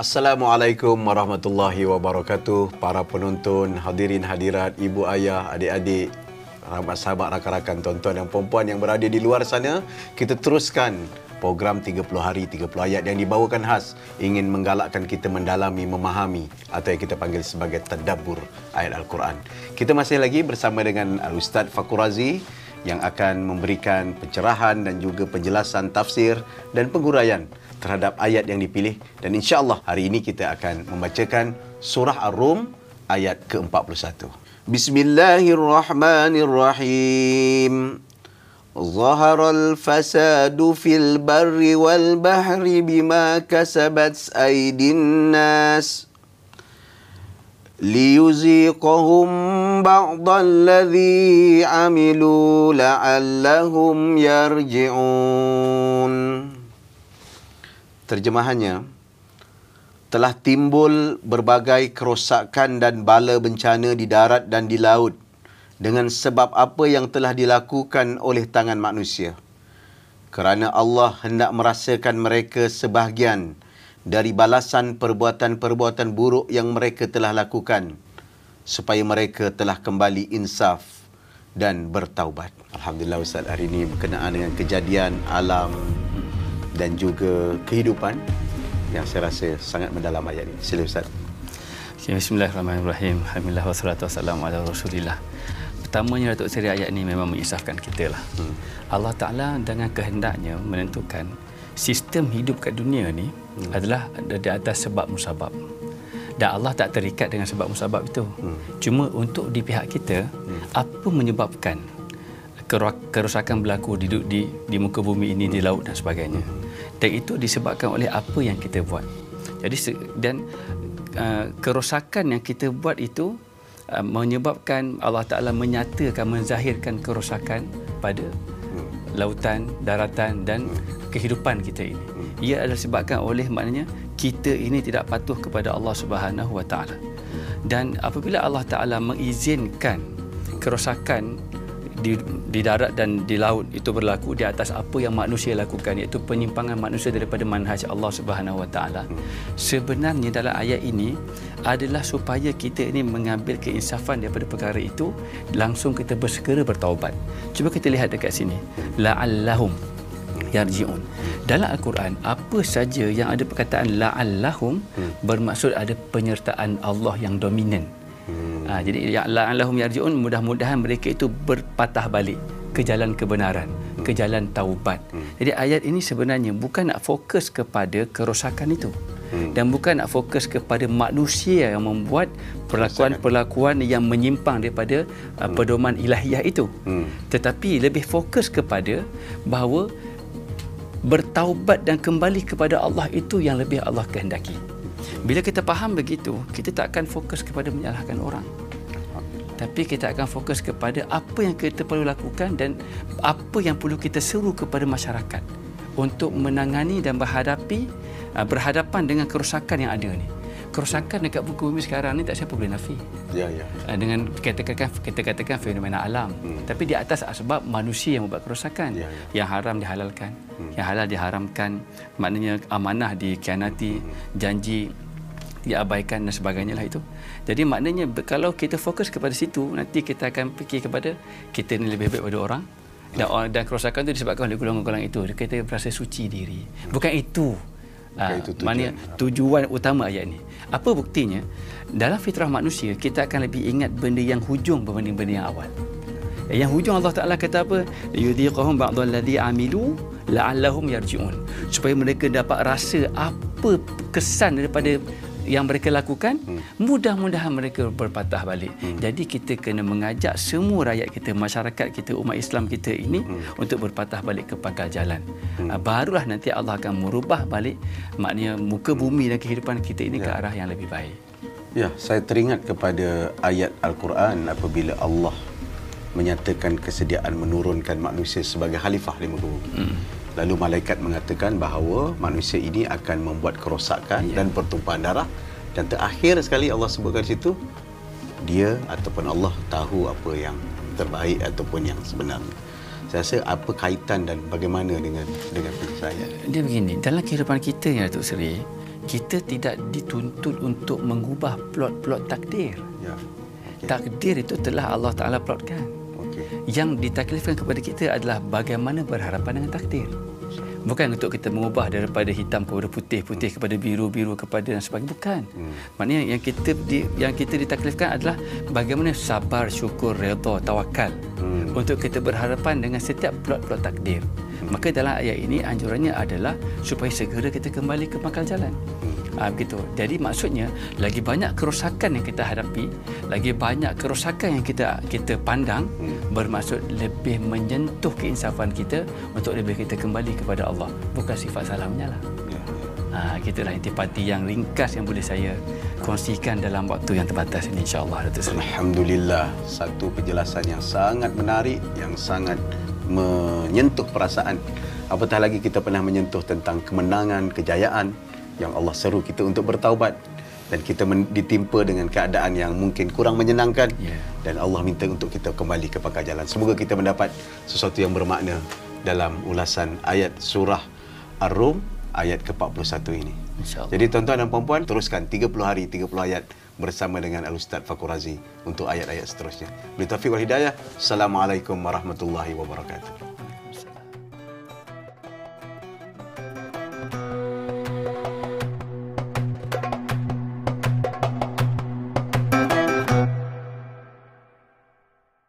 Assalamualaikum warahmatullahi wabarakatuh. Para penonton, hadirin hadirat, ibu ayah, adik-adik, rahmat sahabat, rakan-rakan, tuan-tuan dan puan-puan yang berada di luar sana, kita teruskan program 30 hari 30 ayat yang dibawakan khas ingin menggalakkan kita mendalami, memahami atau yang kita panggil sebagai tadabbur ayat Al-Quran. Kita masih lagi bersama dengan Al-Ustaz Fakurazi yang akan memberikan pencerahan dan juga penjelasan tafsir dan penguraian terhadap ayat yang dipilih dan insya-Allah hari ini kita akan membacakan surah Ar-Rum ayat ke-41. Bismillahirrahmanirrahim. ظهر الفساد في البر والبحر بما كسبت أيدي الناس ليذيقهم بعض الذي عملوا لعلهم يرجعون Terjemahannya, telah timbul berbagai kerosakan dan bala bencana di darat dan di laut dengan sebab apa yang telah dilakukan oleh tangan manusia. Kerana Allah hendak merasakan mereka sebahagian dari balasan perbuatan-perbuatan buruk yang mereka telah lakukan supaya mereka telah kembali insaf dan bertaubat. Alhamdulillah Ustaz hari ini berkenaan dengan kejadian alam dan juga kehidupan yang saya rasa sangat mendalam ayat ini. Sila Ustaz. Okay, Bismillahirrahmanirrahim. Alhamdulillah wassalatu wassalamu ala Rasulillah. Pertamanya Datuk Seri ayat ini memang mengisahkan kita lah. Hmm. Allah Ta'ala dengan kehendaknya menentukan sistem hidup kat dunia ni hmm. adalah di atas sebab musabab. Dan Allah tak terikat dengan sebab musabab itu. Hmm. Cuma untuk di pihak kita, hmm. apa menyebabkan kerosakan berlaku di, di di muka bumi ini, di laut dan sebagainya. Dan itu disebabkan oleh apa yang kita buat. Jadi dan uh, kerosakan yang kita buat itu uh, menyebabkan Allah Taala menyatakan menzahirkan kerosakan pada lautan, daratan dan kehidupan kita ini. Ia adalah disebabkan oleh maknanya kita ini tidak patuh kepada Allah Subhanahu Wa Taala. Dan apabila Allah Taala mengizinkan kerosakan di, di darat dan di laut itu berlaku di atas apa yang manusia lakukan iaitu penyimpangan manusia daripada manhaj Allah Subhanahu Wa Taala. Sebenarnya dalam ayat ini adalah supaya kita ini mengambil keinsafan daripada perkara itu langsung kita bersegera bertaubat. Cuba kita lihat dekat sini. La'allahum yarji'un. Dalam Al-Quran, apa saja yang ada perkataan la'allahum bermaksud ada penyertaan Allah yang dominan. Ha, jadi ya la'allahum yarji'un mudah-mudahan mereka itu berpatah balik ke jalan kebenaran, ke jalan taubat. Hmm. Jadi ayat ini sebenarnya bukan nak fokus kepada kerosakan itu. Hmm. Dan bukan nak fokus kepada manusia yang membuat perlakuan-perlakuan yang menyimpang daripada uh, hmm. pedoman ilahiyah itu. Hmm. Tetapi lebih fokus kepada bahawa bertaubat dan kembali kepada Allah itu yang lebih Allah kehendaki. Bila kita faham begitu, kita tak akan fokus kepada menyalahkan orang. Tapi kita akan fokus kepada apa yang kita perlu lakukan dan apa yang perlu kita seru kepada masyarakat untuk menangani dan berhadapi uh, berhadapan dengan kerosakan yang ada ni. Kerosakan dekat buku bumi sekarang ni tak siapa boleh nafi. Ya, ya. Uh, dengan kita katakan kita katakan fenomena alam. Hmm. Tapi di atas sebab manusia yang membuat kerosakan. Ya, ya. Yang haram dihalalkan, hmm. yang halal diharamkan, maknanya amanah dikhianati, hmm. janji diabaikan dan sebagainya lah itu. Jadi maknanya kalau kita fokus kepada situ nanti kita akan fikir kepada kita ni lebih baik pada orang dan dan kerosakan itu disebabkan oleh golongan-golongan itu kita berasa suci diri. Bukan itu. Uh, itu tujuan. Mana tujuan utama ayat ini. Apa buktinya? Dalam fitrah manusia kita akan lebih ingat benda yang hujung berbanding benda yang awal. Yang hujung Allah Taala kata apa? Yudhiqahum ba'dhal ladzi amilu la'allahum yarji'un. Supaya mereka dapat rasa apa kesan daripada yang mereka lakukan hmm. mudah-mudahan mereka berpatah balik hmm. jadi kita kena mengajak semua rakyat kita masyarakat kita umat Islam kita ini hmm. untuk berpatah balik ke pangkal jalan hmm. Ah, barulah nanti Allah akan merubah balik maknanya muka bumi dan kehidupan kita ini ya. ke arah yang lebih baik ya saya teringat kepada ayat al-Quran apabila Allah menyatakan kesediaan menurunkan manusia sebagai khalifah di muka bumi hmm. Lalu malaikat mengatakan bahawa manusia ini akan membuat kerosakan ya. dan pertumpahan darah dan terakhir sekali Allah sebutkan situ dia ataupun Allah tahu apa yang terbaik ataupun yang sebenarnya. Saya rasa apa kaitan dan bagaimana dengan dengan penyelesaian? Dia begini, dalam kehidupan kita ya Datuk Seri, kita tidak dituntut untuk mengubah plot-plot takdir. Ya. Okey. Takdir itu telah Allah Taala plotkan. Yang ditaklifkan kepada kita adalah bagaimana berhadapan dengan takdir. Bukan untuk kita mengubah daripada hitam kepada putih, putih kepada biru, biru kepada dan sebagainya. Bukan. Hmm. Maknanya yang kita di, yang kita ditaklifkan adalah bagaimana sabar, syukur, redha, tawakal Hmm. untuk kita berhadapan dengan setiap plot-plot takdir. Maka dalam ayat ini anjurannya adalah supaya segera kita kembali ke pangkal jalan. Ha, begitu. Jadi maksudnya lagi banyak kerosakan yang kita hadapi, lagi banyak kerosakan yang kita kita pandang bermaksud lebih menyentuh keinsafan kita untuk lebih kita kembali kepada Allah. Bukan sifat salah menyalah. Ya. ya. Ha, gitulah intipati yang ringkas yang boleh saya kongsikan dalam waktu yang terbatas ini insya-Allah Datuk Seri. Alhamdulillah satu penjelasan yang sangat menarik yang sangat menyentuh perasaan apatah lagi kita pernah menyentuh tentang kemenangan kejayaan yang Allah seru kita untuk bertaubat dan kita ditimpa dengan keadaan yang mungkin kurang menyenangkan Ya. dan Allah minta untuk kita kembali ke pangkal jalan semoga kita mendapat sesuatu yang bermakna dalam ulasan ayat surah Ar-Rum ayat ke-41 ini Insya-Allah. jadi tuan-tuan dan puan-puan teruskan 30 hari 30 ayat bersama dengan Al-Ustaz Fakur Razi untuk ayat-ayat seterusnya. Bila taufiq wal hidayah. Assalamualaikum warahmatullahi wabarakatuh.